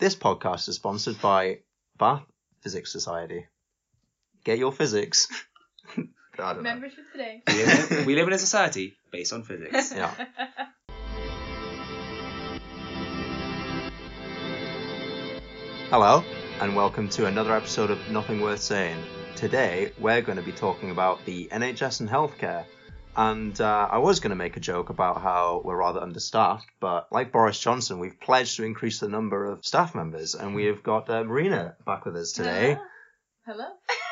This podcast is sponsored by Bath Physics Society. Get your physics. I don't know. Membership today. We live, in, we live in a society based on physics. Yeah. Hello, and welcome to another episode of Nothing Worth Saying. Today, we're going to be talking about the NHS and healthcare. And uh, I was going to make a joke about how we're rather understaffed, but like Boris Johnson, we've pledged to increase the number of staff members, and we have got uh, Marina back with us today. Hello.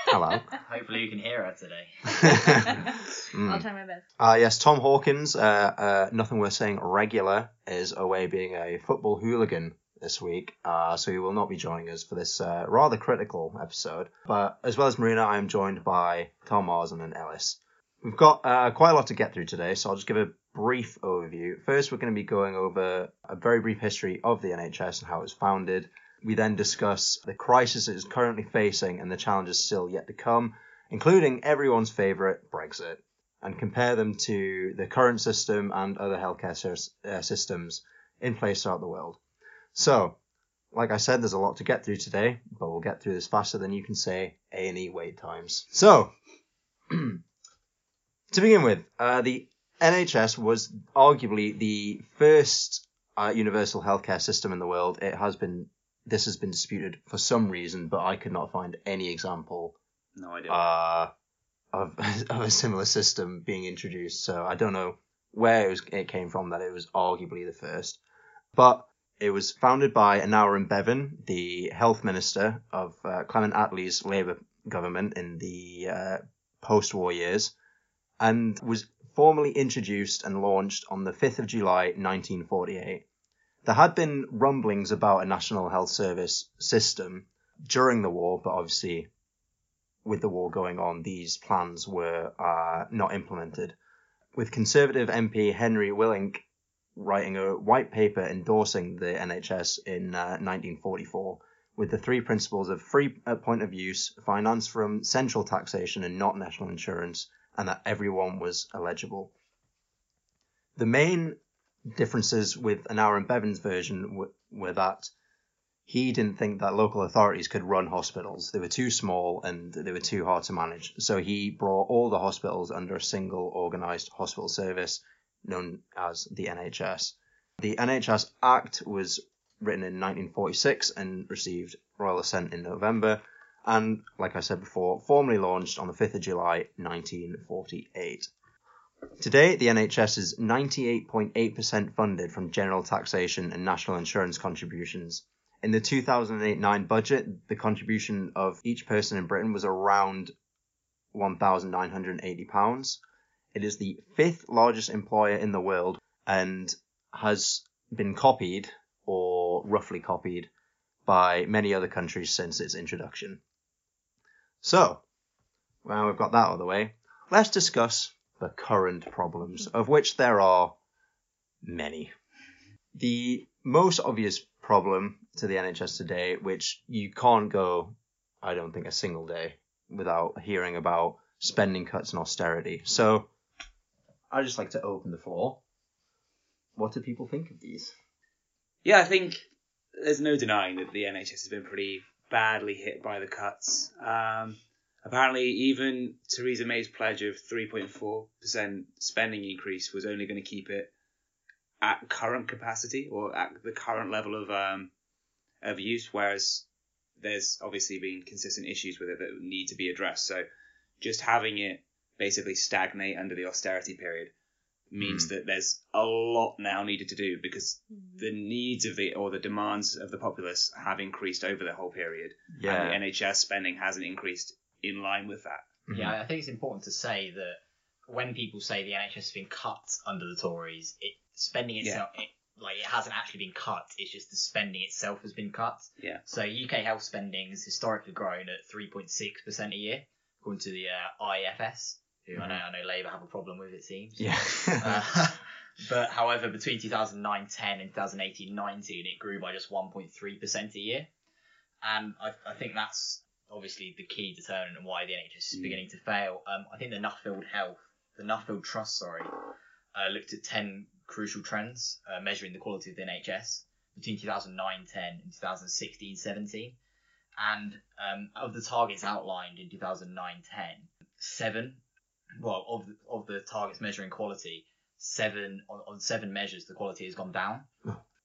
Hello. Hopefully you can hear her today. Mm. I'll try my best. Uh, yes, Tom Hawkins, uh, uh, nothing worth saying regular, is away being a football hooligan this week, uh, so he will not be joining us for this uh, rather critical episode. But as well as Marina, I am joined by Tom Marsden and Ellis. We've got uh, quite a lot to get through today, so I'll just give a brief overview. First, we're going to be going over a very brief history of the NHS and how it was founded. We then discuss the crisis it is currently facing and the challenges still yet to come, including everyone's favourite Brexit and compare them to the current system and other healthcare uh, systems in place throughout the world. So, like I said, there's a lot to get through today, but we'll get through this faster than you can say A&E wait times. So, to begin with, uh, the NHS was arguably the first uh, universal healthcare system in the world. It has been this has been disputed for some reason, but I could not find any example No idea. uh, of, of a similar system being introduced. So I don't know where it, was, it came from that it was arguably the first. But it was founded by Aneurin Bevan, the health minister of uh, Clement Attlee's Labour government in the uh, post war years, and was formally introduced and launched on the 5th of July 1948. There had been rumblings about a national health service system during the war, but obviously with the war going on, these plans were uh, not implemented. With Conservative MP Henry Willink writing a white paper endorsing the NHS in uh, 1944, with the three principles of free point of use, finance from central taxation and not national insurance, and that everyone was eligible. The main differences with Aneurin Bevan's version were, were that he didn't think that local authorities could run hospitals. They were too small and they were too hard to manage. So he brought all the hospitals under a single organised hospital service known as the NHS. The NHS Act was written in 1946 and received royal assent in November, and like I said before, formally launched on the 5th of July 1948. Today, the NHS is 98.8% funded from general taxation and national insurance contributions. In the 2008-9 budget, the contribution of each person in Britain was around £1,980. It is the fifth largest employer in the world and has been copied, or roughly copied, by many other countries since its introduction. So, well, we've got that out of the way. Let's discuss the current problems, of which there are many. The most obvious problem to the NHS today, which you can't go, I don't think, a single day without hearing about spending cuts and austerity. So, I'd just like to open the floor. What do people think of these? yeah, I think there's no denying that the NHS has been pretty badly hit by the cuts. Um, apparently, even Theresa May's pledge of 3.4% spending increase was only going to keep it at current capacity or at the current level of um, of use, whereas there's obviously been consistent issues with it that need to be addressed. So just having it basically stagnate under the austerity period means hmm. that there's a lot now needed to do because hmm. the needs of the or the demands of the populace have increased over the whole period, Yeah. and the NHS spending hasn't increased in line with that. Mm-hmm. Yeah, I think it's important to say that when people say the NHS has been cut under the Tories, it spending itself it, like it hasn't actually been cut. It's just the spending itself has been cut. Yeah. So UK health spending has historically grown at 3.6 percent a year, according to the uh, IFS, who I know I know Labour have a problem with. It seems. Yeah. Uh, but however, between 2009 10 and 2018 19, it grew by just 1.3% a year. And I, I think that's obviously the key determinant of why the NHS is Mm. beginning to fail. Um, I think the Nuffield Health, the Nuffield Trust, sorry, uh, looked at 10 crucial trends uh, measuring the quality of the NHS. between 2009-10 and 2016-17. And um, of the targets outlined in 2009-10, seven, well, of the, of the targets measuring quality, seven on, on seven measures the quality has gone down.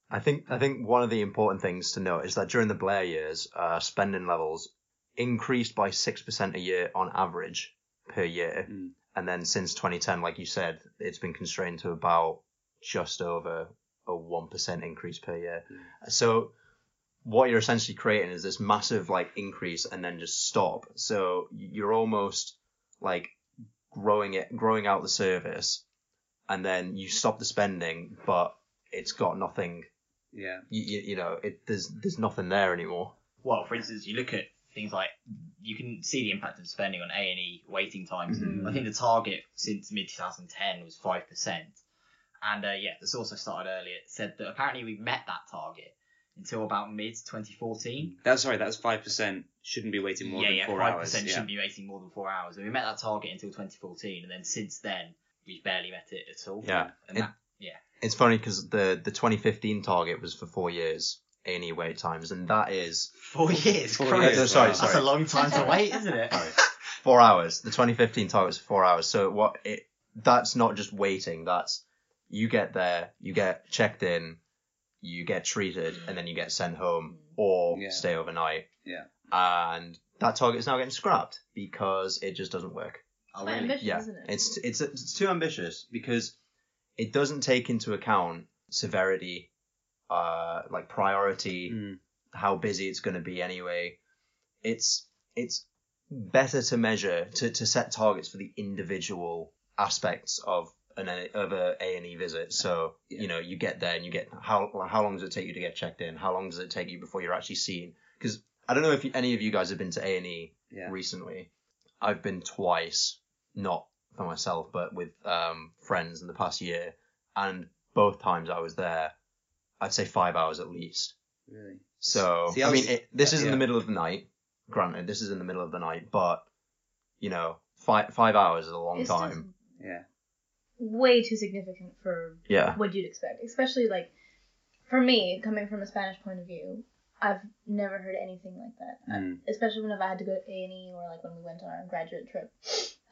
I think I think one of the important things to note is that during the Blair years, uh, spending levels increased by six percent a year on average per year, Mm. and then since 2010, like you said, it's been constrained to about just over a one percent increase per year. So what you're essentially creating is this massive like increase and then just stop. So you're almost like growing it, growing out the service, and then you stop the spending, but it's got nothing Yeah. you, you, know, it there's there's nothing there anymore. Well, for instance, you look at things like you can see the impact of spending on A and E waiting times. Mhm. I think the target since mid 2010 was five percent, and uh, yeah, the source I started earlier said that apparently we met that target until about mid 2014. That's sorry. That's five percent. Shouldn't be waiting more yeah, than yeah, four five hours. percent Yeah. shouldn't be waiting more than four hours, and we met that target until 2014, and then since then we've barely met it at all. Yeah. and It- that, yeah. It's funny because the the 2015 target was for four years A&E wait times, and that is four years. Four years, sorry, wow. sorry. That's a long time to wait, isn't it? Four hours. The 2015 target was four hours. So what it that's not just waiting. That's you get there, you get checked in, you get treated, and then you get sent home or Yeah. stay overnight. Yeah. And that target is now getting scrapped because it just doesn't work. Oh, Quite really? ambitious, yeah, isn't it? it's it's it's too ambitious because it doesn't take into account severity, uh, like priority, Mm. how busy it's going to be anyway. It's it's better to measure to, to set targets for the individual aspects of an of a A and E visit. So Yeah. you know you get there and you get how how long does it take you to get checked in? How long does it take you before you're actually seen? Because I don't know if you, any of you guys have been to A and E Yeah. recently. I've been twice, not for myself, but with um, friends in the past year, and both times I was there, I'd say five hours at least. Really. So See, I I, mean, it, this is in yeah. the middle of the night. Granted, this is in the middle of the night, but you know, five five hours is a long It's time. just Yeah. Way too significant for Yeah, what you'd expect, especially like for me, coming from a Spanish point of view. I've never heard anything like that. I- Mm. especially whenever I had to go to A and E or like when we went on our graduate trip.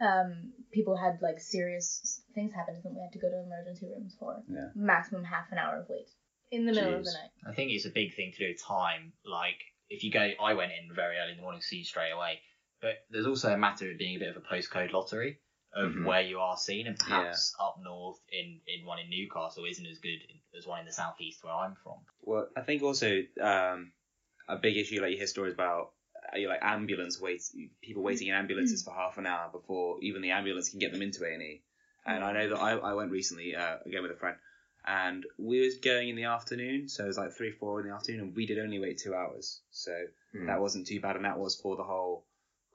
Um, people had like serious things happen to them. We had to go to emergency rooms for Yeah. maximum half an hour of wait in the middle of the night. I think it's a big thing to do with time. Like, if you go, I went in very early in the morning, see you straight away. But there's also a matter of being a bit of a postcode lottery of Mhm. where you are seen, and perhaps up north in, in one in Newcastle isn't as good as one in the southeast where I'm from. Well, I think also um, a big issue like you hear stories about uh, you like ambulance wait people waiting in ambulances for half an hour before even the ambulance can get them into A and E. And I know that I, I went recently uh, again with a friend, and we was going in the afternoon, so it was like three four in the afternoon, and we did only wait two hours, so Hmm. that wasn't too bad, and that was for the whole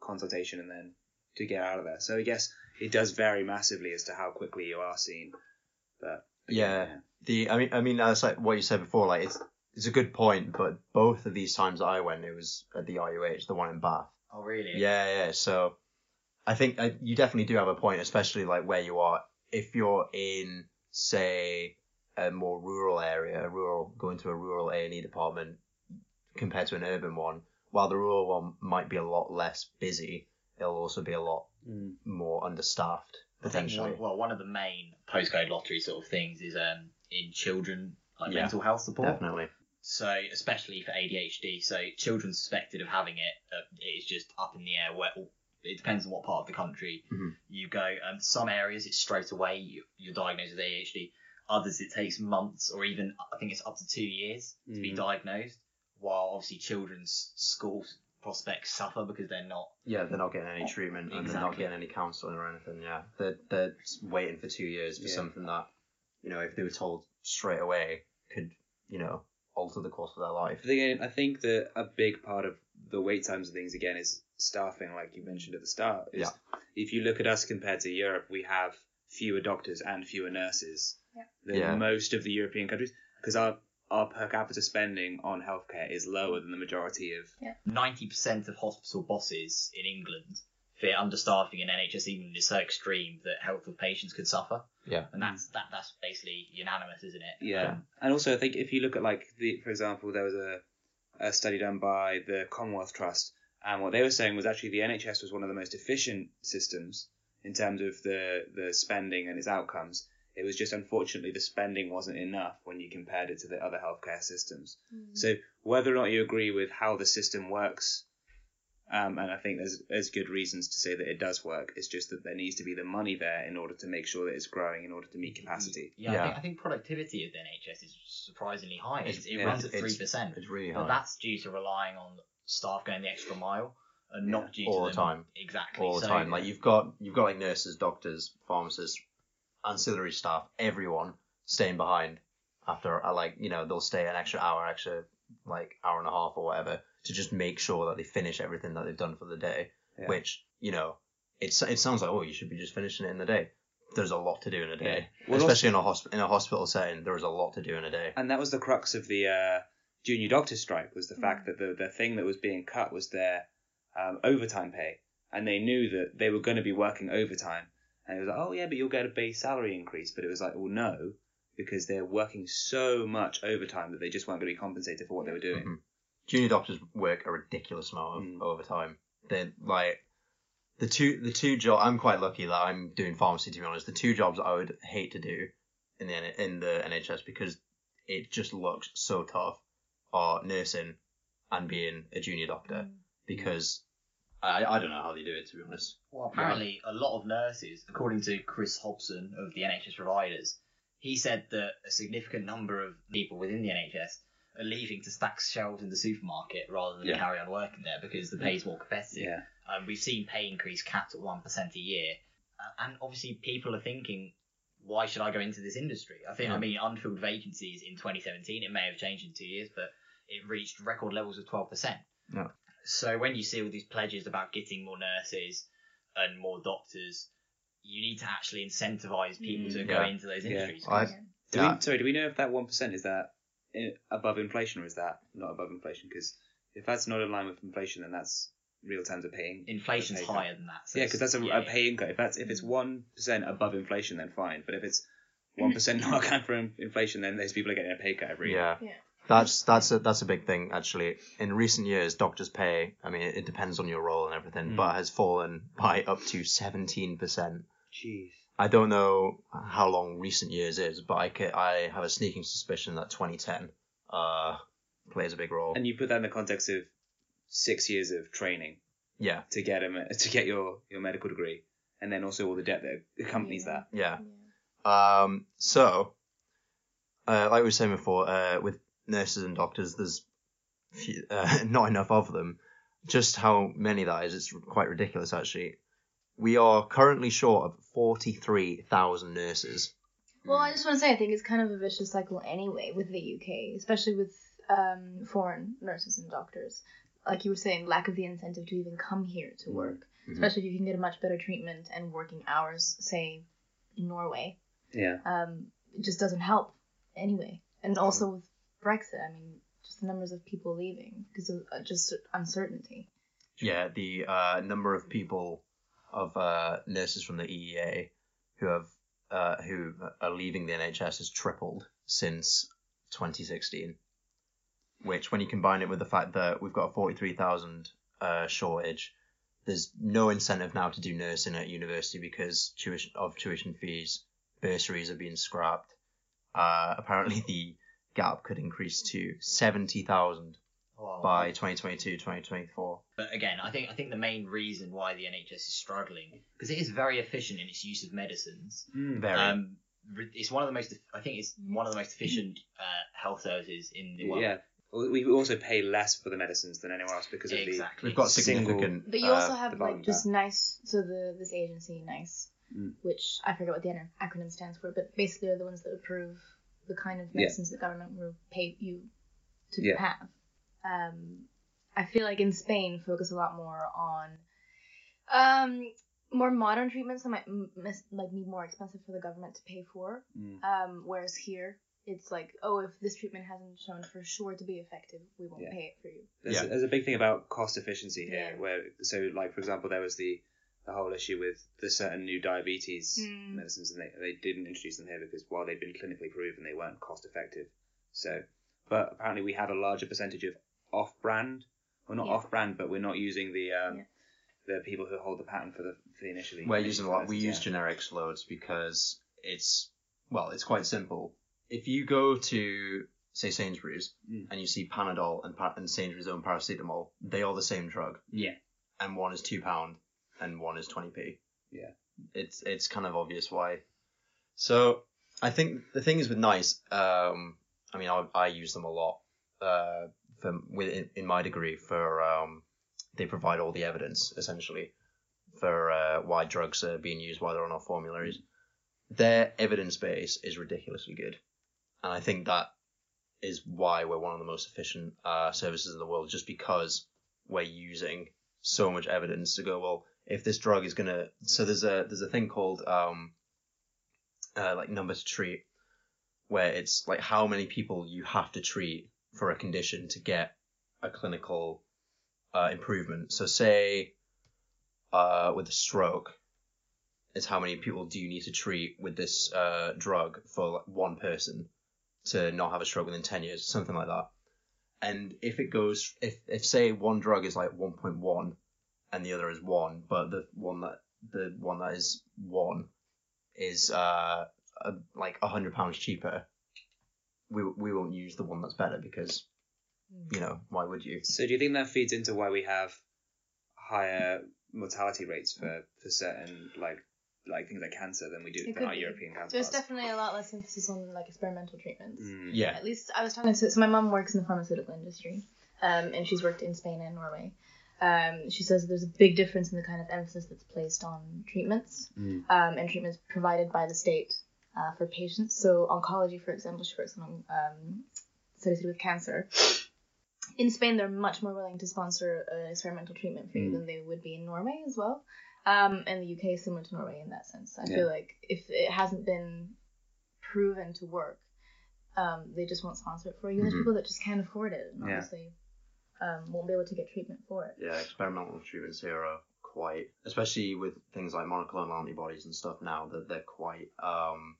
consultation and then to get out of there. So I guess it does vary massively as to how quickly you are seen, but yeah. The I mean I mean that's like what you said before. Like it's it's a good point, but both of these times that I went, it was at the RUH, the one in Bath. Oh, really? Yeah, yeah. So I think uh, you definitely do have a point, especially like where you are. If you're in, say, a more rural area, a rural going to a rural A and E department compared to an urban one, while the rural one might be a lot less busy, it'll also be a lot Mm. more understaffed I think potentially. one, well, one of the main postcode lottery sort of things is um in children like Yeah, mental health support. Definitely. So especially for ADHD, so children suspected of having it, uh, it is just up in the air. Where it depends on what part of the country Mhm. you go. Um, some areas it's straight away you, you're diagnosed with ADHD. Others it takes months or even I think it's up to two years to be Mhm. diagnosed. While obviously children's school prospects suffer because they're not. Yeah, they're not getting any treatment and they're not Exactly. getting any counselling or anything. Yeah, they're they're waiting for two years for Yeah. something that, you know, if they were told straight away, could you know alter the course of their life. I think I think that a big part of the wait times and things again is staffing, like you mentioned at the start. Is Yeah. If you look at us compared to Europe, we have fewer doctors and fewer nurses Yeah. than Yeah. most of the European countries because our our per capita spending on healthcare is lower than the majority of. Ninety percent of hospital bosses in England fear understaffing in NHS England is so extreme that health of patients could suffer. Yeah. And that's that that's basically unanimous, isn't it? Yeah, and also I think if you look at like the, for example, there was a, a study done by the Commonwealth Trust, and what they were saying was actually the NHS was one of the most efficient systems in terms of the the spending and its outcomes. It was just unfortunately the spending wasn't enough when you compared it to the other healthcare systems. So whether or not you agree with how the system works, um, and I think there's there's good reasons to say that it does work. It's just that there needs to be the money there in order to make sure that it's growing in order to meet capacity. Yeah, Yeah. I, think, I think productivity of the NHS is surprisingly high. It's- It's, it yeah, runs at three percent, It's really high. but that's due to relying on staff going the extra mile and not due All to the them time. exactly all the time. Like you've got you've got like nurses, doctors, pharmacists, ancillary staff, everyone staying behind after uh, like you know they'll stay an extra hour, extra like hour and a half or whatever to just make sure that they finish everything that they've done for the day. Yeah. Which you know it's it sounds like oh you should be just finishing it in the day. There's a lot to do in a day, Yeah. Well, especially in a hosp- in a hospital setting. There is a lot to do in a day. and that was the crux of the uh, junior doctor strike was the fact that the, the thing that was being cut was their um, overtime pay and they knew that they were going to be working overtime and it was like oh yeah but you'll get a base salary increase but it was like well no because they're working so much overtime that they just weren't going to be compensated for what they were doing Mhm. Junior doctors work a ridiculous amount of Mm. overtime. They're like the two the two job. I'm quite lucky that I'm doing pharmacy. To be honest, the two jobs I would hate to do in the in the NHS because it just looks so tough are nursing and being a junior doctor because I I don't know how they do it to be honest. Well, apparently, a lot of nurses, according to Chris Hopson of the NHS providers, he said that a significant number of people within the NHS are leaving to stack shelves in the supermarket rather than Yeah. carry on working there because the pay is more competitive. yeah Um, we've seen pay increase capped at one percent a year, uh, and obviously people are thinking, why should I go into this industry? I think I mean unfilled vacancies in 2017. It may have changed in two years, but it reached record levels of 12 percent. Yeah. So when you see all these pledges about getting more nurses and more doctors, you need to actually incentivize people to mm. go Yeah. into those Yeah. industries. I- Yeah. do we, sorry do we know if that 1% is that above inflation or is that not above inflation because if that's not in line with inflation then that's real terms of paying Inflation's a pay higher than that. so Yeah, because that's a, yeah, a pay income. If that's if it's mm. one percent above inflation, then fine. But if it's one percent not account for inflation, then those people are getting a pay cut every year. Yeah. Yeah. That's that's a that's a big thing actually. In recent years, doctors' pay, I mean, it, it depends on your role and everything, Mm. but has fallen by up to seventeen percent. Jeez. I don't know how long recent years is, but I, ca- I have a sneaking suspicion that 2010 uh, plays a big role. And you put that in the context of six years of training yeah, to get a, to get your, your medical degree, and then also all the debt that accompanies Yeah. that. yeah. Yeah. Um, so, uh, like we were saying before, uh, with nurses and doctors, there's few, uh, not enough of them. Just how many that is, it's quite ridiculous actually. We are currently short of 43,000 nurses. Well, I just want to say, I think it's kind of a vicious cycle anyway with the UK, especially with um, foreign nurses and doctors. Like you were saying, lack of the incentive to even come here to work, Mhm. especially if you can get a much better treatment and working hours, say, in Norway. Yeah. Um, it just doesn't help anyway. And also with Brexit, I mean, just the numbers of people leaving because of uh, just uncertainty. Yeah, the uh, number of people of uh, nurses from the EEA who have uh, who are leaving the NHS has tripled since 2016. Which, when you combine it with the fact that we've got a 43,000 uh, shortage, there's no incentive now to do nursing at university because tuition of tuition fees, bursaries are being scrapped. Uh, apparently, the gap could increase to 70,000 Well, by 2022, 2024. But again, I think I think the main reason why the NHS is struggling because it is very efficient in its use of medicines. Very. Um, it's one of the most. I think it's one of the most efficient uh, health services in the world. Yeah. We also pay less for the medicines than anyone else because of exactly. We've got single- significant. But you uh, also have like just NICE. So the this agency NICE, Mm. which I forget what the acronym stands for, but basically are the ones that approve the kind of Yeah. medicines the government will pay you to Yeah. have. Um, I feel like in Spain focus a lot more on um more modern treatments that might m- mis- like be more expensive for the government to pay for. Mm. Um, whereas here it's like, oh, if this treatment hasn't shown for sure to be effective, we won't Yeah. pay it for you. There's, Yeah. there's a big thing about cost efficiency here, Yeah. where so like for example there was the the whole issue with the certain new diabetes Mm. medicines, and they, they didn't introduce them here because while they'd been clinically proven, they weren't cost effective. So, but apparently we have a larger percentage of off-brand, well not Yeah. off-brand, but we're not using the um, Yeah. the people who hold the patent for the for the initially. We're initial using a lot. We use generics loads because it's well, it's quite simple. If you go to say Sainsbury's Mm. and you see Panadol and, pa- and Sainsbury's own paracetamol, they are the same drug, Yeah. and one is two pound and one is twenty p. Yeah. it's it's kind of obvious why. So I think the thing is with NICE, um, I mean, I, I use them a lot uh, for within in my degree for um, they provide all the evidence essentially for uh, why drugs are being used, why they're on our formularies. Their evidence base is ridiculously good, and I think that is why we're one of the most efficient uh, services in the world, just because we're using so much evidence to go well. If this drug is gonna, so there's a there's a thing called um, uh, like number to treat, where it's like how many people you have to treat for a condition to get a clinical uh, improvement. So say uh, with a stroke, it's how many people do you need to treat with this uh, drug for like, one person to not have a stroke within 10 years, something like that. And if it goes, if, if say one drug is like 1.1 and the other is 1, but the one that, the one that is 1 is uh, a, like a hundred pounds cheaper, we, we won't use the one that's better because, you know, why would you? So do you think that feeds into why we have higher mortality rates for, for certain like like things like cancer than we do It than our European European There's counterparts? definitely a lot less emphasis on like experimental treatments. Mm. Yeah. At least I was talking to so my mom works in the pharmaceutical industry, um, and she's worked in Spain and Norway. Um, she says there's a big difference in the kind of emphasis that's placed on treatments Mm. um, and treatments provided by the state uh, for patients. So oncology, for example, she works on um, do with cancer. In Spain, they're much more willing to sponsor an experimental treatment for you Mm. than they would be in Norway as well. Um, and the UK is similar to Norway in that sense. I Yeah. feel like if it hasn't been proven to work, um, they just won't sponsor it for you. There's Mhm. people that just can't afford it and Yeah. obviously um, won't be able to get treatment for it. Yeah, experimental treatments here are quite, especially with things like monoclonal antibodies and stuff now, that they're quite, um,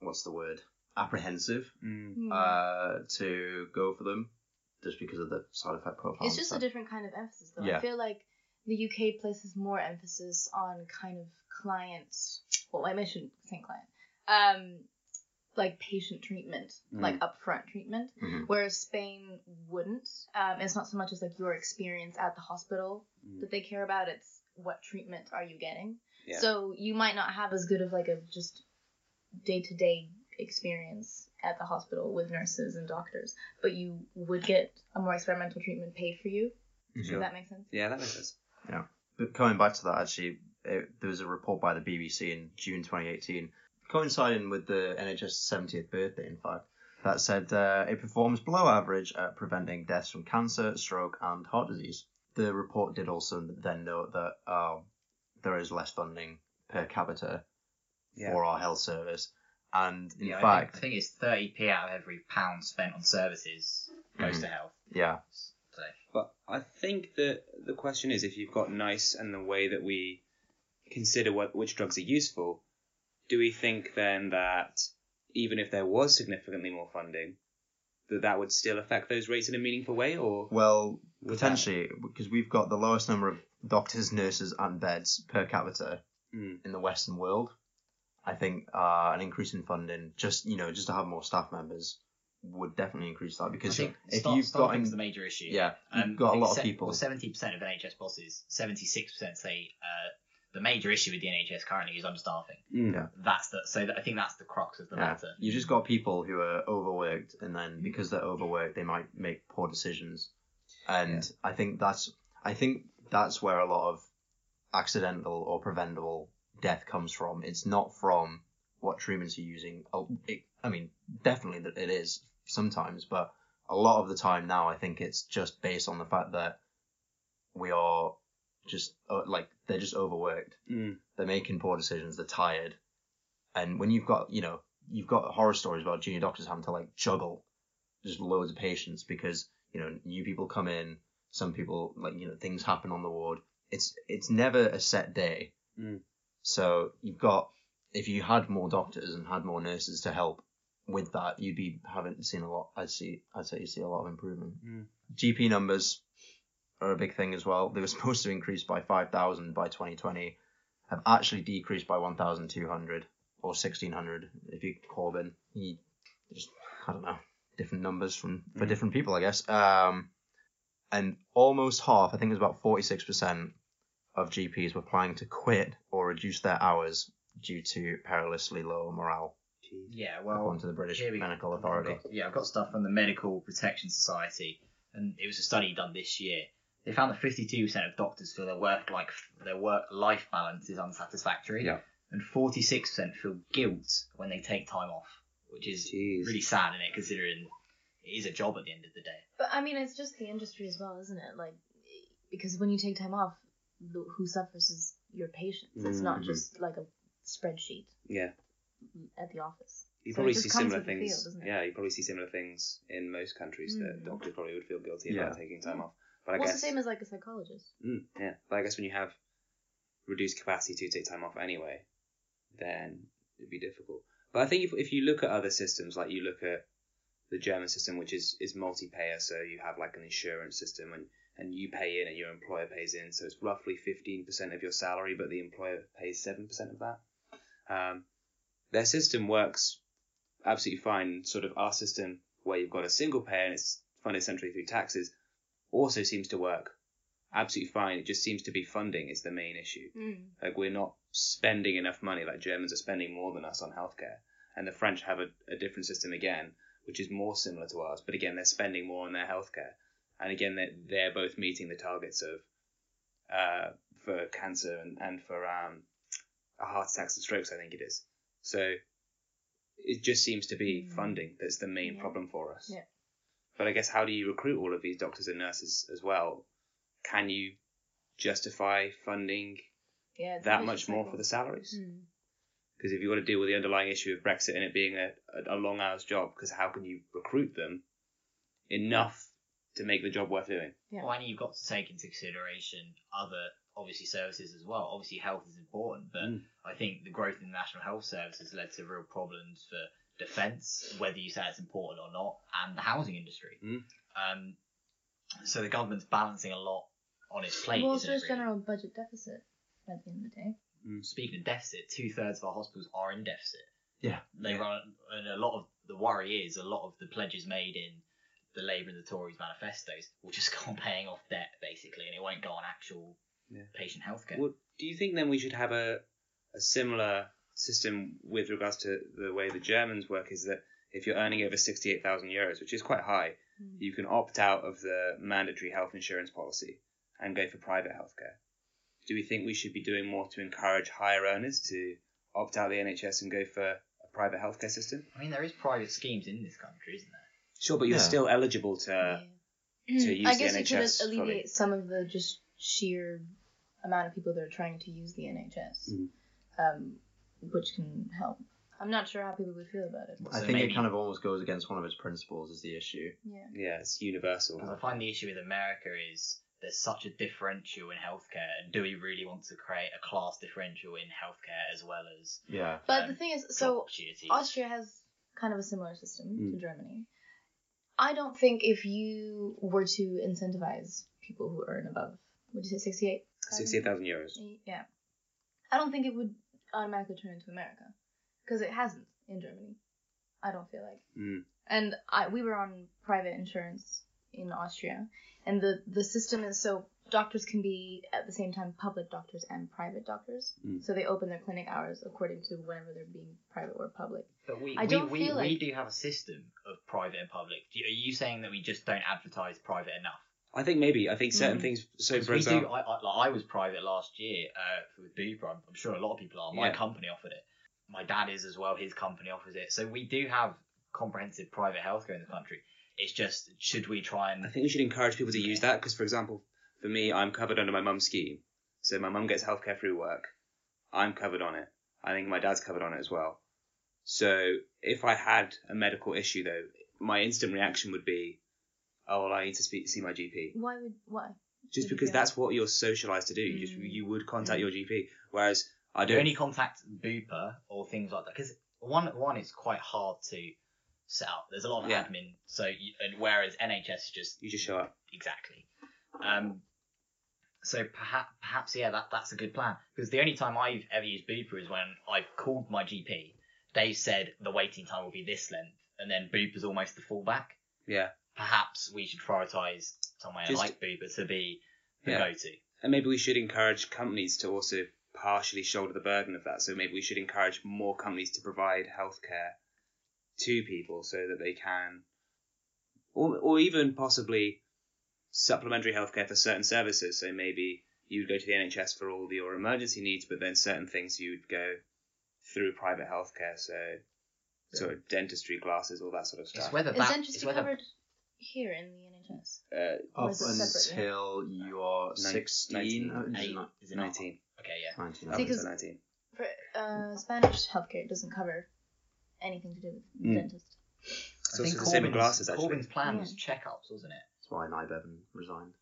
what's the word? Apprehensive Mm. Hmm. uh, to go for them just because of the side effect profile. It's and just a different kind of emphasis, though. Yeah. I feel like the UK places more emphasis on kind of client. Well, I shouldn't say client. Um, like patient treatment, Mm. like upfront treatment, Mhm. whereas Spain wouldn't. Um, it's not so much as like your experience at the hospital Mm. that they care about. It's what treatment are you getting. Yeah. So you might not have as good of like a just day to day experience at the hospital with nurses and doctors, but you would get a more experimental treatment paid for you. Mhm. Does that make sense? Yeah, that makes sense. Yeah. But coming back to that, actually, it, there was a report by the BBC in June 2018, coinciding with the NHS 70th birthday, in fact, that said uh, it performs below average at preventing deaths from cancer, stroke, and heart disease. The report did also then note that uh, there is less funding per capita Yeah. for our health service, and in yeah, I fact, think, I think it's 30p out of every pound spent on services goes Mhm. to health. yeah, So But I think that the question is if you've got NICE and the way that we consider what which drugs are useful, do we think then that even if there was significantly more funding, that that would still affect those rates in a meaningful way, or well, would that- potentially because we've got the lowest number of doctors, nurses, and beds per capita Mm. in the Western world. I think uh, an increase in funding, just you know, just to have more staff members, would definitely increase that I because think if staff, you've got staffing's in, the major issue. yeah, you've Um, got a think lot of se- people. Well, seventy percent of NHS bosses, seventy-six percent say uh, the major issue with the NHS currently is understaffing. Mm. Yeah. That's the so that, I think that's the crux of the yeah, matter. you just got people who are overworked, and then because they're overworked, they might make poor decisions, and I think that's I think that's where a lot of accidental or preventable death comes from. It's not from what treatments you're using. Oh, It, I mean, definitely that it is sometimes, but a lot of the time now, I think it's just based on the fact that we are just uh, like they're just overworked. Mm. They're making poor decisions. They're tired, and when you've got you know you've got horror stories about junior doctors having to like juggle just loads of patients because you know new people come in. Some people like you know things happen on the ward. It's it's never a set day. Mm. So you've got if you had more doctors and had more nurses to help with that, you'd be having seen a lot. I'd see. I'd say you see a lot of improvement. Mm. GP numbers are a big thing as well. They were supposed to increase by five thousand by 2020, have actually decreased by 1,200 or 1,600 if you Corbyn. He just I don't know different numbers from for Mm. different people, I guess. Um, and almost half, I think it was about 46% of GPs were planning to quit or reduce their hours due to perilously low morale, Yeah, well, according to the British we- Medical Authority. got- yeah, I've got stuff from the Medical Protection Society, and it was a study done this year. They found that 52% of doctors feel their work like their work life balance is unsatisfactory, Yeah. and 46% feel guilt when they take time off, which is Jeez. really sad in it considering it is a job at the end of the day. But I mean, it's just the industry as well, isn't it? Like, because when you take time off, the, who suffers is your patients. It's not Mhm. just like a spreadsheet Yeah. at the office. You So it probably just see comes similar things. field, yeah, you probably see similar things in most countries that Mm. doctors probably would feel guilty Yeah. about taking time off. But I well, guess it's the same as like a psychologist. Mm, yeah, but I guess when you have reduced capacity to take time off anyway, then it'd be difficult. But I think if, if you look at other systems, like you look at the German system, which is, is multi-payer, so you have like an insurance system and, and you pay in and your employer pays in, so it's roughly 15% of your salary, but the employer pays 7% of that. Um, their system works absolutely fine. Sort of our system, where you've got a single payer and it's funded centrally through taxes, also seems to work absolutely fine. It just seems to be funding is the main issue. Mm. Like we're not spending enough money. Like Germans are spending more than us on healthcare, and the French have a, a different system again, which is more similar to ours. But again, they're spending more on their healthcare, and again, they're, they're both meeting the targets of uh, for cancer and, and for um, heart attacks and strokes. I think it is. So it just seems to be Mm. funding that's the main Yeah. problem for us. Yeah. But I guess how do you recruit all of these doctors and nurses as well? Can you justify funding Yeah. That much more for the salaries? Mm. Because if you've got to deal with the underlying issue of Brexit and it being a, a, a long hours job, because how can you recruit them enough to make the job worth doing? Yeah. Well, and you've got to take into consideration other, obviously, services as well. Obviously, health is important, but Mm. I think the growth in the National Health Service has led to real problems for defence, whether you say it's important or not, and the housing industry. Mm. Um, so the government's balancing a lot on its plate. Well, isn't it, it's really? general budget deficit at the end of the day. Speaking of deficit, two thirds of our hospitals are in deficit. Yeah. They Yeah. run, and a lot of the worry is a lot of the pledges made in the Labour and the Tories manifestos will just go on paying off debt basically, and it won't go on actual Yeah. patient healthcare. Well, do you think then we should have a, a similar system with regards to the way the Germans work? Is that if you're earning over 68,000 euros, which is quite high, Mm. you can opt out of the mandatory health insurance policy and go for private healthcare. Do we think we should be doing more to encourage higher earners to opt out of the NHS and go for a private healthcare system? I mean, there is private schemes in this country, isn't there? Sure, but you're Yeah. still eligible to. Yeah. to use I the NHS. I guess it could NHS fully. alleviate some of the just sheer amount of people that are trying to use the NHS, Mm. um, which can help. I'm not sure how people would feel about it. I So think maybe- it kind of almost goes against one of its principles is the issue. Yeah. Yeah, it's universal. Because I find the issue with America is there's such a differential in healthcare, and do we really want to create a class differential in healthcare as well as Yeah. But Um, the thing is, job so opportunities? Austria has kind of a similar system to Mm. Germany. I don't think if you were to incentivize people who earn above, would you say, 68? 68,000 euros. Yeah. I don't think it would automatically turn into America. Because it hasn't in Germany. I don't feel like. Mm. And I, we were on private insurance in Austria. And the, the system is so doctors can be at the same time public doctors and private doctors. Mm. So they open their clinic hours according to whenever they're being private or public. But we, I we, don't we, feel we like- do have a system of private and public. Are you saying that we just don't advertise private enough? I think maybe. I think certain Mm. things. So for we example. do. I, I, like I was private last year uh, with Bupa. I'm, I'm sure a lot of people are. My Yeah. company offered it. My dad is as well. His company offers it. So we do have comprehensive private healthcare in the country. It's just should we try and I think we should encourage people to use that because, for example, for me, I'm covered under my mum's scheme. So my mum gets healthcare through work. I'm covered on it. I think my dad's covered on it as well. So if I had a medical issue, though, my instant reaction would be, oh, well, I need to speak, see my GP. Why would why? just Would because that's what you're socialized to do. You just Mm. you would contact your GP, whereas I Do don't. only contact Bupa or things like that because one one is quite hard to set up. There's a lot of Yeah. admin. So you, and whereas NHS is just You just show up. exactly. Um, so perhaps perhaps yeah that that's a good plan because the only time I've ever used Bupa is when I've called my GP. They said the waiting time will be this length, and then Bupa's almost the fallback. Yeah, Perhaps we should prioritise somewhere Just- like Bupa to be the Yeah. go-to. and maybe we should encourage companies to also partially shoulder the burden of that. So maybe we should encourage more companies to provide healthcare to people so that they can, or or even possibly supplementary healthcare for certain services. So maybe you would go to the NHS for all your emergency needs, but then certain things you would go through private healthcare. So sort of dentistry, glasses, all that sort of It's stuff. whether Is that dentistry it's whether covered here in the NHS? Uh, Or Up is it separate, yeah? until you are Nine- 16. 19, uh, is it eight, not? is it not? nineteen. Okay, yeah. 19. Up See, until 'cause- nineteen. For uh, Spanish healthcare doesn't cover anything to do with Mm. dentist. It's also the same with glasses, actually. Corbyn's plan was Yeah. checkups, wasn't it? That's why Nye Bevan resigned.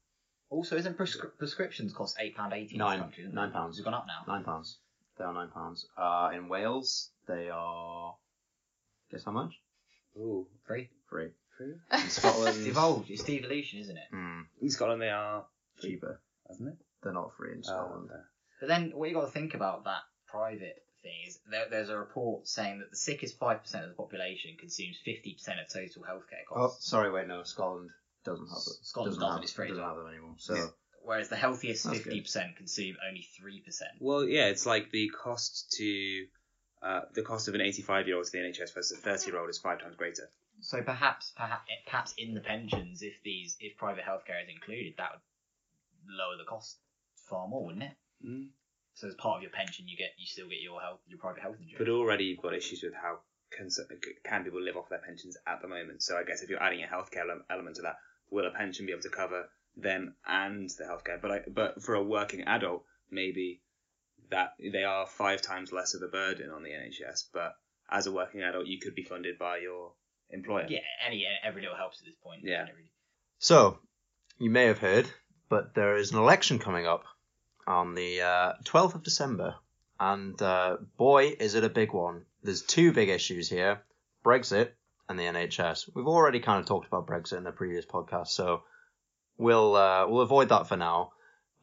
Also, isn't prescri- prescriptions cost eight pound eighty in Nine. country? isn't Nine pounds. It's gone up now. Nine pounds. They are nine pounds. Uh, in Wales, they are. Guess how much? Ooh, Free. Free. Free. In Scotland, It's evolved. It's devolution, isn't it? hmm, In Scotland, they are cheaper. hasn't it? They're not free in Scotland. Oh, okay. But then what you got to think about that private thing is there, there's a report saying that the sickest five percent of the population consumes fifty percent of total healthcare costs. Oh, costs, sorry, wait, no. Scotland doesn't have it. Scotland doesn't doesn't, have, it's free Doesn't have them anymore. So Yeah. whereas the healthiest fifty percent consume only three percent. Well, yeah, it's like the cost to uh, the cost of an 85 year old to the NHS versus a 30 year old is five times greater. So perhaps, perhaps, perhaps in the pensions, if these, if private healthcare is included, that would lower the cost far more, wouldn't it? Mm. So as part of your pension, you get, you still get your health, your private health insurance. But already you've got issues with how can, can people live off their pensions at the moment. So I guess if you're adding a healthcare element to that, will a pension be able to cover them and the healthcare? But I, but for a working adult, maybe that they are five times less of a burden on the NHS. But as a working adult, you could be funded by your employer. yeah, any every little helps at this point. Yeah. really? So, you may have heard, but there is an election coming up on the uh, 12th of December. And uh, boy, is it a big one. There's two big issues here Brexit and the NHS. We've already kind of talked about Brexit in a previous podcast, so we'll, uh, we'll avoid that for now.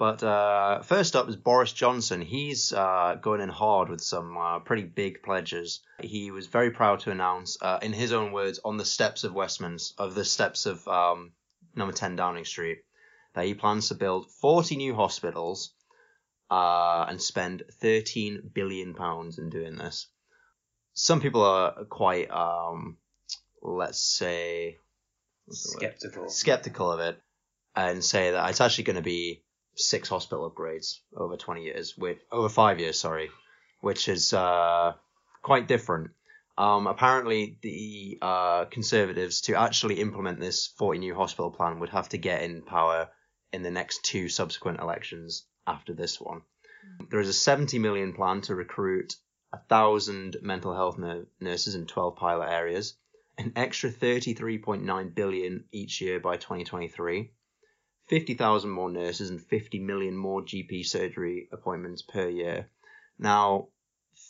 But uh, first up is Boris Johnson. He's uh, going in hard with some uh, pretty big pledges. He was very proud to announce, uh, in his own words, on the steps of Westminster, of the steps of um, number 10 Downing Street, that he plans to build 40 new hospitals uh, and spend 13 billion pounds in doing this. Some people are quite, um, let's say, what's the word? Skeptical. skeptical of it and say that it's actually going to be six hospital upgrades over 20 years, with over five years, sorry, which is uh, quite different. Um, apparently, the uh, Conservatives to actually implement this 40 new hospital plan would have to get in power in the next two subsequent elections after this one. There is a 70 million plan to recruit a thousand mental health nur- nurses in 12 pilot areas, an extra 33.9 billion each year by 2023, 50,000 more nurses and 50 million more GP surgery appointments per year. Now,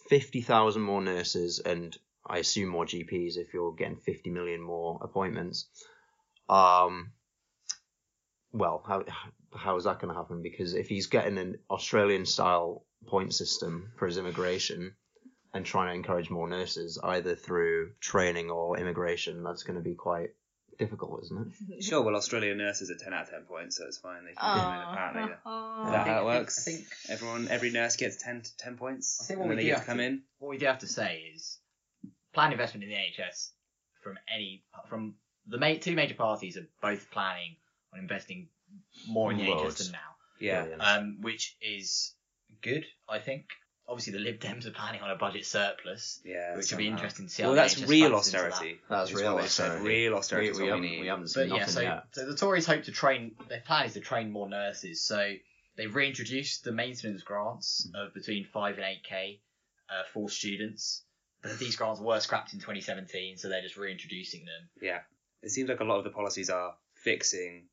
50,000 more nurses and I assume more GPs if you're getting 50 million more appointments. Um, well, how how is that going to happen? Because if he's getting an Australian style point system for his immigration and trying to encourage more nurses either through training or immigration, that's going to be quite difficult, isn't it? Sure, well, Australian nurses are 10 out of 10 points, so it's fine. They can get them in, apparently. Is that I think- how it I think- works? I think- Everyone, every nurse gets 10, 10 points, I think and what then we they do get to come to- in. What we do have to say is, planned investment in the NHS from any from the ma- two major parties are both planning on investing more in the Loads. NHS than now, Yeah. Um, which is good, I think. Obviously, the Lib Dems are planning on a budget surplus, Yeah. which would be interesting to see. how Well, the that's real factors into that. austerity. That's is real what they said. austerity. Real we, austerity is we, we haven't, need. we haven't seen But yeah, nothing so yet. so the Tories hope to train. Their plan is to train more nurses. So they've reintroduced the maintenance grants of between five and eight k uh, for students. But these grants were scrapped in 2017, so they're just reintroducing them. Yeah. It seems like a lot of the policies are fixing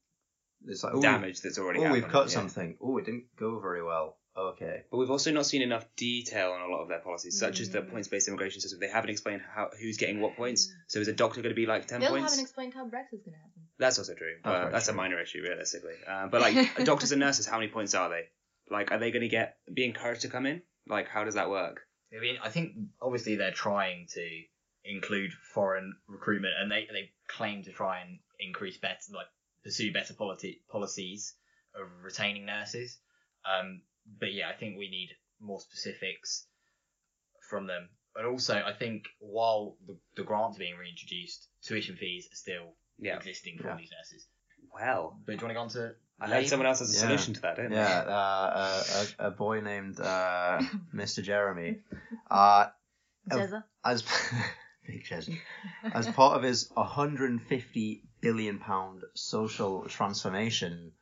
it's like, ooh, damage that's already Oh, happened. we've cut yeah. something. Oh, it didn't go very well. Okay. But we've also not seen enough detail on a lot of their policies, such as the Mm. points-based immigration system. They haven't explained how who's getting what points. So is a doctor going to be like ten They'll points? haven't explained how Brexit's going to happen. That's also true. That's But very that's a minor issue, realistically. Uh, but like doctors and nurses, how many points are they? Like, are they going to get be encouraged to come in? Like, how does that work? I mean, I think obviously they're trying to include foreign recruitment, and they they claim to try and increase better, like pursue better politi- policies of retaining nurses. Um, but yeah, I think we need more specifics from them. And also, I think while the, the grants are being reintroduced, tuition fees are still Yeah. existing for Yeah. these nurses. Well, But do you want to go on to? I heard Labour? someone else has a Yeah. solution to that, don't Yeah, they? uh, a, a, a boy named uh, Mr. Jeremy. Uh. Jezza. as big Chesney, as part of his 150 billion pound social transformation,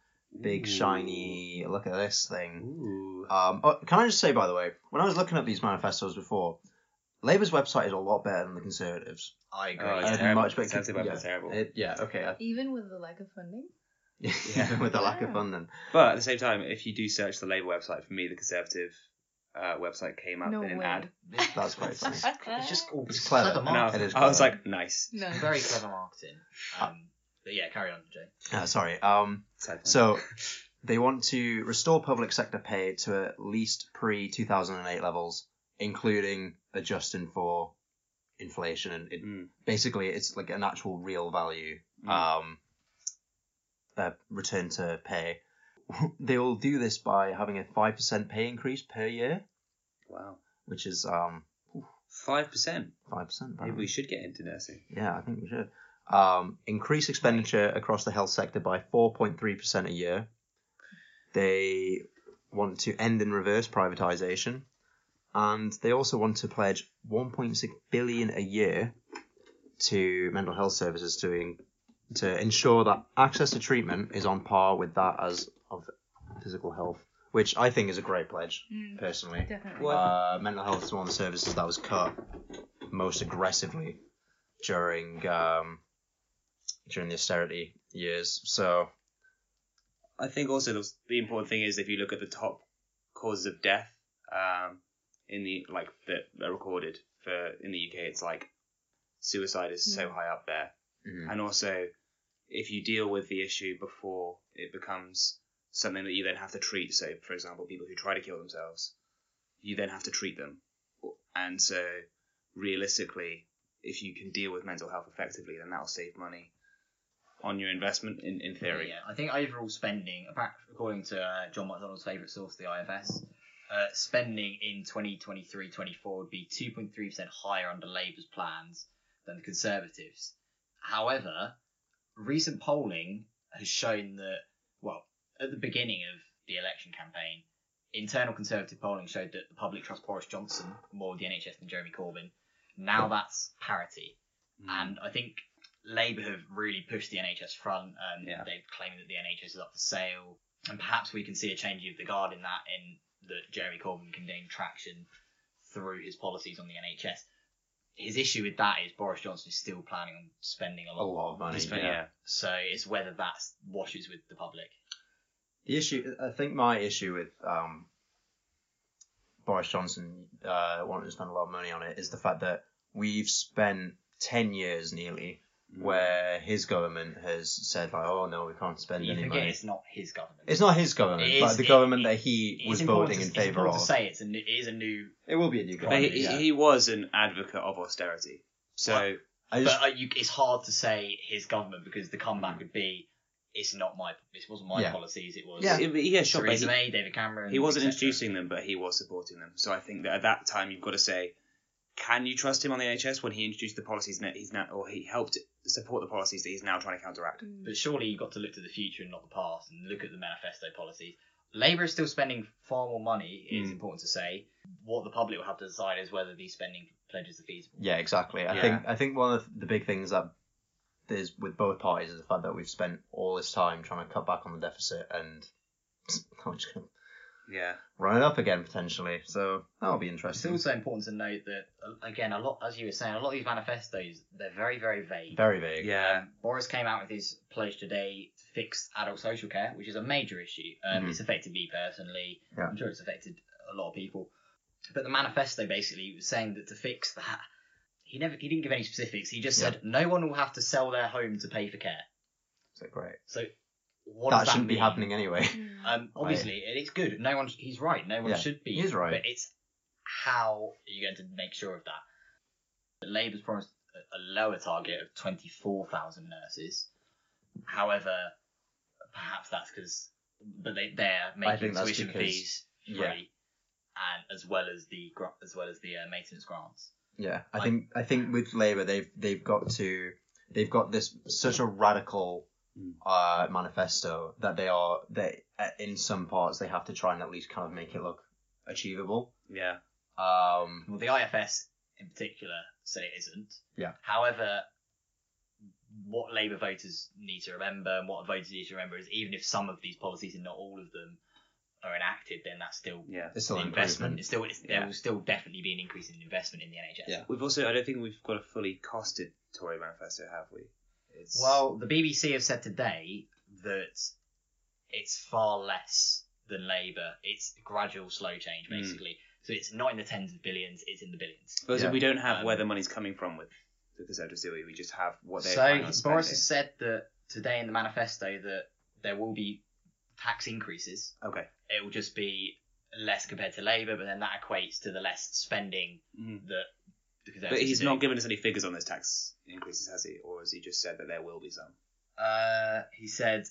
big Ooh. shiny look at this thing. Ooh. Um, oh, can I just say, by the way, when I was looking at these manifestos before, Labour's website is a lot better than the Conservatives. I agree. Oh, it's terrible. much better- Conservative yeah. website's terrible. It, yeah, okay. I, Even with the lack of funding. Yeah. Even with the lack of funding. But at the same time, if you do search the Labour website, for me, the Conservative uh, website came up No in an way. ad. That's quite funny. It's just all It's clever. clever And I, marketing. It is I was like, nice. No. Very clever marketing. Um, but yeah, carry on, Jay. Uh, sorry. Um, Sad point. So they want to restore public sector pay to at least pre 2008 levels, including adjusting for inflation and it, Mm. basically it's like an actual real value Mm. um, uh, return to pay. they will do this by having a five percent pay increase per year, Wow. which is um Five percent. five percent. Maybe we should get into nursing. Yeah, I think we should. Um, increase expenditure across the health sector by 4.3% a year. They want to end and reverse privatization. And they also want to pledge 1.6 billion a year to mental health services to in, to ensure that access to treatment is on par with that as of physical health, which I think is a great pledge Mm, personally. definitely. Uh, mental health is one of the services that was cut most aggressively during um, during the austerity years. So I think also the, the important thing is if you look at the top causes of death um, in the like that are recorded for in the UK, it's like suicide is so Mm. high up there, mhm. and also if you deal with the issue before it becomes something that you then have to treat. So, for example, people who try to kill themselves, you then have to treat them, and so realistically, if you can deal with mental health effectively, then that'll save money on your investment in, in theory. Yeah, I think overall spending, according to uh, John McDonnell's favourite source, the IFS, uh, spending in 2023-24 would be 2.3% higher under Labour's plans than the Conservatives. However, recent polling has shown that, well, at the beginning of the election campaign, internal Conservative polling showed that the public trust Boris Johnson more the NHS than Jeremy Corbyn. Now that's parity. Mm. And I think Labour have really pushed the NHS front. Um, Yeah. They've claimed that the NHS is up for sale, and perhaps we can see a change of the guard in that, in that Jeremy Corbyn can gain traction through his policies on the NHS. His issue with that is Boris Johnson is still planning on spending a a lot, lot of money. Just- yeah. yeah. so it's whether that washes with the public. The issue, I think, my issue with um, Boris Johnson uh, wanting to spend a lot of money on it is the fact that we've spent ten years nearly. Where his government has said like, oh no, we can't spend You any forget money. it's not his government. It's not his government, It but is- the it- government it- that he was important voting to- in it's favour important of. to say it's a new, it is a new, It will be a new But government. he, yeah. he was an advocate of austerity. So Well, I just, but uh, you, it's hard to say his government because the comeback would be, it's not my, this wasn't my Yeah. policies. It was Yeah. he, he has Theresa he, May, David Cameron. he wasn't introducing them, but he was supporting them. So I think that at that time you've got to say, can you trust him on the NHS when he introduced the policies that he's now, or he helped support the policies that he's now trying to counteract? Mm. But surely you've got to look to the future and not the past and look at the manifesto policies. Labour is still spending far more money, it's Mm. important to say. What the public will have to decide is whether these spending pledges are feasible. yeah, exactly. I Yeah. think I think one of the big things that is with both parties is the fact that we've spent all this time trying to cut back on the deficit and I'm just gonna Yeah. run it up again potentially. So that'll be interesting. It's also important to note that uh, again, a lot as you were saying, a lot of these manifestos they're very very vague. Very vague. Yeah. Um, Boris came out with his pledge today to fix adult social care, which is a major issue. Um, Mhm. It's affected me personally. Yeah. I'm sure it's affected a lot of people. But the manifesto basically was saying that to fix that, he never he didn't give any specifics. He just Yeah. said no one will have to sell their home to pay for care. So great. So what that that shouldn't be happening anyway. Mm. Um, obviously, it is good. No one, he's right. No one Yeah, should be. He's right. But it's how are you going to make sure of that? Labour's promised a, a lower target of twenty four thousand nurses. However, perhaps that's because, but they they're making tuition because- fees free, yeah. and as well as the as well as the uh, maintenance grants. Yeah, I Like- think I think with Labour they've they've got to they've got this such a radical Mm. uh, manifesto that they are they uh, in some parts they have to try and at least kind of make it look achievable. Yeah. Um, Well, the IFS in particular say it isn't. Yeah. However, what Labour voters need to remember and what voters need to remember is even if some of these policies and not all of them are enacted, then that's still Yeah. it's still an an investment. investment. It's still it's, Yeah. there will still definitely be an increase in investment in the NHS. Yeah. We've also, I don't think we've got a fully costed Tory manifesto, have we? It's, Well, the BBC have said today that it's far less than Labour. It's gradual, slow change, Mm. basically. So it's not in the tens of billions; it's in the billions. but Yeah. we don't have Um, where the money's coming from with the Conservatives, do we? We just have what they're So planning on Boris spending. has said that today in the manifesto that there will be tax increases. Okay. It will just be less compared to Labour, but then that equates to the less spending Mhm. that the But he's not given us any figures on those tax increases, has he? Or has he just said that there will be some? Uh, he said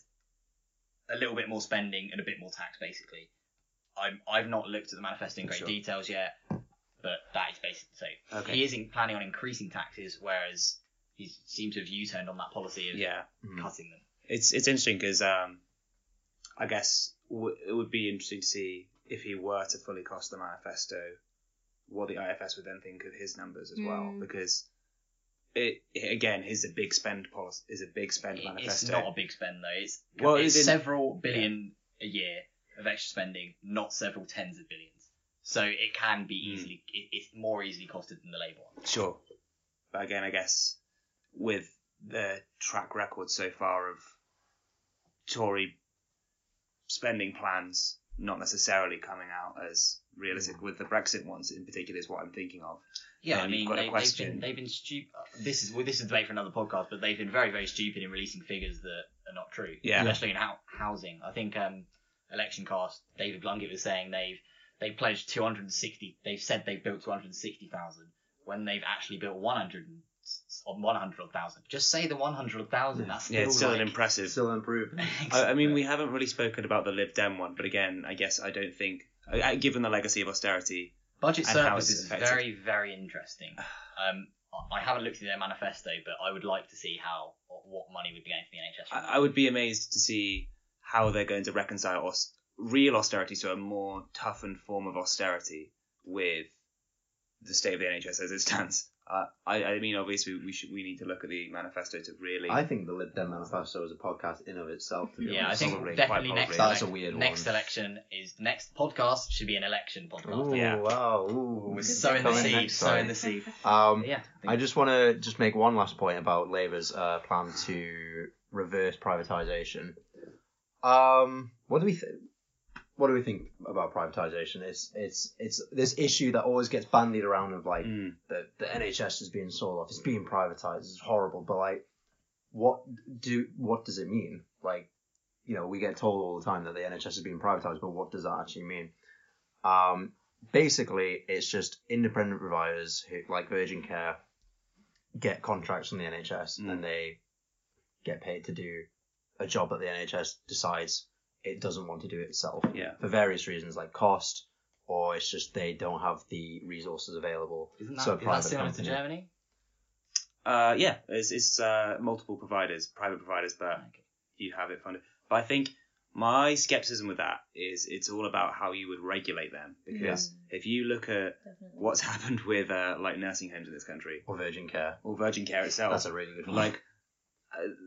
a little bit more spending and a bit more tax, basically. I'm, I've not looked at the manifesto in great Sure. details yet, but that is basically so. Okay. He isn't planning on increasing taxes, whereas he seems to have U-turned on that policy of Yeah. Mhm. cutting them. It's it's interesting because um, I guess w- it would be interesting to see if he were to fully cost the manifesto, what the IFS would then think of his numbers as well, Mm. because it, it again his a big spend policy is a big spend It- manifesto. It's not a big spend though. It's Well, it's it didn't- several billion a year of extra spending, not several tens of billions. So it can be Mm. easily it, it's more easily costed than the Labour one. Sure. But again, I guess with the track record so far of Tory spending plans not necessarily coming out as realistic, with the Brexit ones in particular, is what I'm thinking of. Yeah, Um, I mean you've got a they, they've question. been they've been stupid. This is well, this is a debate for another podcast, but they've been very very stupid in releasing figures that are not true. Yeah. especially in hou- housing. I think um, election cast David Blunkett was saying they've they pledged 260. They've said they've built 260,000 when they've actually built 100 on 100,000. Just say the 100,000. Yeah. That's still, Yeah, it's still like, an impressive. Still improvement. I, I mean, we haven't really spoken about the Lib Dem one, but again, I guess I don't think, I- I- given the legacy of austerity, Budget and how surplus is affected. very, very interesting. Um, I- I haven't looked at their manifesto, but I would like to see how what money would be going to the NHS. I, I would be amazed to see how they're going to reconcile aus- real austerity, so a more toughened form of austerity, with the state of the NHS as it stands. Uh, I, I mean, obviously, we should we need to look at the manifesto to really. I think the Lib Dem manifesto is a podcast in of itself. To be Yeah, I think Probably, definitely next. probably. That's a weird Next one. election is next podcast should be an election podcast. Ooh, Yeah. wow. Ooh. We're Good sowing the Coming seed, next sowing the seed. Um, yeah, I just want to just make one last point about Labour's uh, plan to reverse privatisation. Um, what do we think? What do we think about privatisation? It's it's it's this issue that always gets bandied around of like Mm. the the NHS is being sold off, it's being privatised, it's horrible. But like, what do what does it mean? Like, you know, we get told all the time that the NHS is being privatised, but what does that actually mean? Um, basically, it's just independent providers who, like Virgin Care, get contracts from the NHS Mm. and they get paid to do a job that the NHS decides it doesn't want to do it itself Yeah. for various reasons, like cost, or it's just they don't have the resources available. isn't that, So is that private similar company. to Germany? Uh, yeah, it's, it's uh, multiple providers, private providers, but Okay. you have it funded. But I think my skepticism with that is it's all about how you would regulate them. Because if you look at Definitely. what's happened with uh, like nursing homes in this country Or Virgin Care. or Virgin Care itself, That's a really good one. like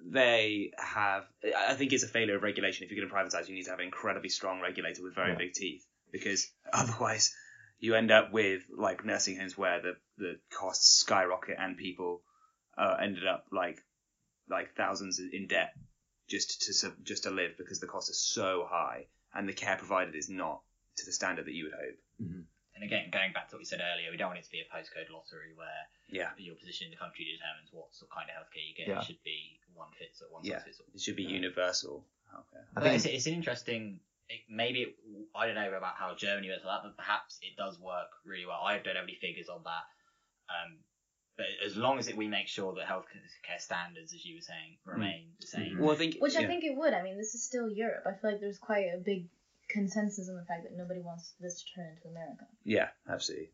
they have. I think it's a failure of regulation. If you're going to privatize, you need to have an incredibly strong regulator with very Yeah. big teeth. because otherwise you end up with like nursing homes where the the costs skyrocket and people uh, ended up like like thousands in debt just to just to live because the costs are so high and the care provided is not to the standard that you would hope. And again, going back to what we said earlier, we don't want it to be a postcode lottery where Yeah, your position in the country determines what sort of kind of healthcare you get. Yeah. It should be one fits all, one Yeah. size fits all. it should be universal. Okay. I But think it's, it's an interesting. It, maybe it, I don't know about how Germany works like that, but perhaps it does work really well. I don't have any figures on that. Um, but as long as it, we make sure that healthcare standards, as you were saying, remain the same. Well, I think Which I think it would. I mean, this is still Europe. I feel like there's quite a big consensus on the fact that nobody wants this to turn into America. Yeah, absolutely.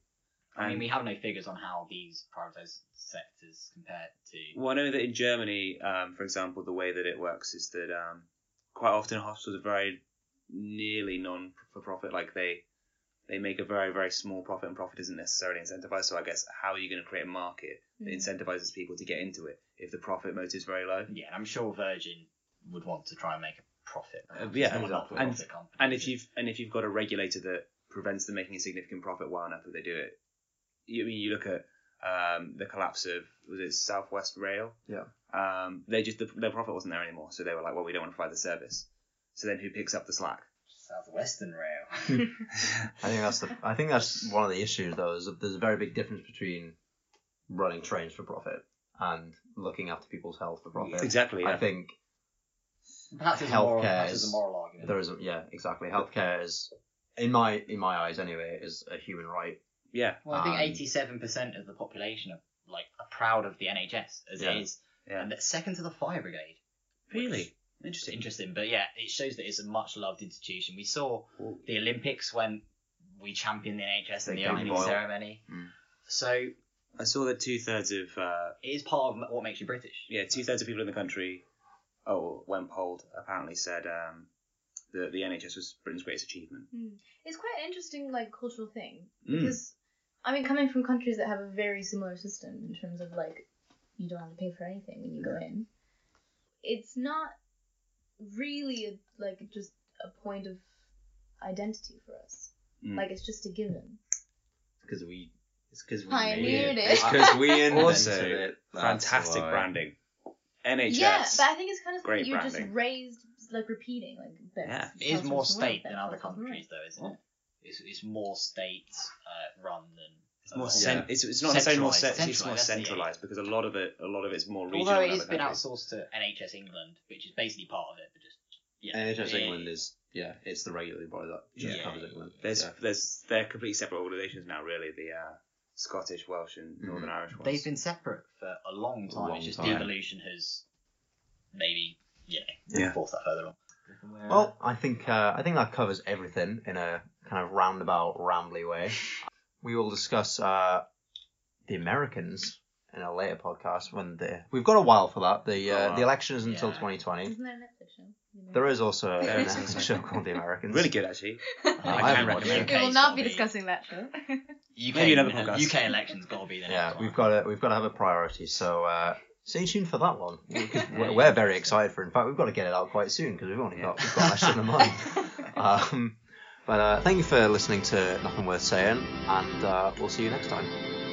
I mean, we have no figures on how these privatized sectors compare to. Well, I know that in Germany, um, for example, the way that it works is that um, quite often hospitals are very nearly non for profit. Like they they make a very very small profit, and profit isn't necessarily incentivized. So I guess how are you going to create a market that Mm. incentivizes people to get into it if the profit motive is very low? Yeah, I'm sure Virgin would want to try and make a profit. Uh, It's yeah, not exactly. And- not-for-profit company, And if you've and if you've got a regulator that prevents them making a significant profit well enough that they do it, you I mean you look at um, the collapse of was it Southwest Rail? Yeah. Um, they just the, their profit wasn't there anymore, so they were like, well, we don't want to provide the service. So then who picks up the slack? Southwestern Rail. I think that's the. I think that's one of the issues though. Is that there's a very big difference between running trains for profit and looking after people's health for profit. Exactly. I think Perhaps there's a moral, Healthcare perhaps there's is- a moral argument. there is. A, yeah, exactly. Healthcare is, in my in my eyes anyway, is a human right. yeah. Well, I think Um, eighty-seven percent of the population are like are proud of the NHS as Yeah. it is, Yeah. and that's second to the fire brigade. Really It's interesting. interesting, but yeah, it shows that it's a much loved institution. We saw Well, the Olympics when we championed the NHS in the opening Boyle. ceremony. Mm. So I saw that two thirds of uh, it is part of what makes you British. yeah two thirds of people in the country, oh when polled apparently said um, that the NHS was Britain's greatest achievement. It's quite an interesting like cultural thing Mm. because I mean, coming from countries that have a very similar system in terms of like you don't have to pay for anything when you go in, it's not really a, like just a point of identity for us. Mm. Like it's just a given. because we. It's because we Pioneered made it. It's because we invented Also, it. That's Fantastic why. branding. NHS. Yeah, but I think it's kind of Great you're branding. just raised like repeating like this. Yeah. It is more us the world, state than other tells us the world. countries, though, isn't it? It's, it's more state uh, run than. It's more uh, cen- Yeah. it's, it's not necessarily more Centralised. it's more Centralised, that's the centralized because a lot of it a lot of it's more regional. Although it has been countries. outsourced to NHS England, which is basically part of it, but just yeah. NHS it- England is yeah, it's the regulatory body that just Yeah. covers England. There's yeah. there's they're completely separate organisations now, really. The uh, Scottish, Welsh, and Mhm. Northern Irish ones. They've been separate for a long time. long it's just time. the evolution has maybe you know Yeah. forced that further on. Well, I think uh, I think that covers everything in a kind of roundabout, rambly way. We will discuss uh, the Americans in a later podcast when the we've got a while for that. The uh, wow. the election is until Yeah. 2020. Isn't there a Netflix show? There is also a There is. Netflix show called The Americans. really good actually. Uh, I I can haven't watched recommend it. We will not be be- discussing that show. UK, Maybe another uh, podcast. UK elections got to be the next Yeah, one. we've got to we've got to have a priority. So uh, stay tuned for that one. We're, we're very excited for. it. In fact, we've got to get it out quite soon because we've only got we've got less than a month. Um, but uh, thank you for listening to Nothing Worth Saying, and uh, we'll see you next time.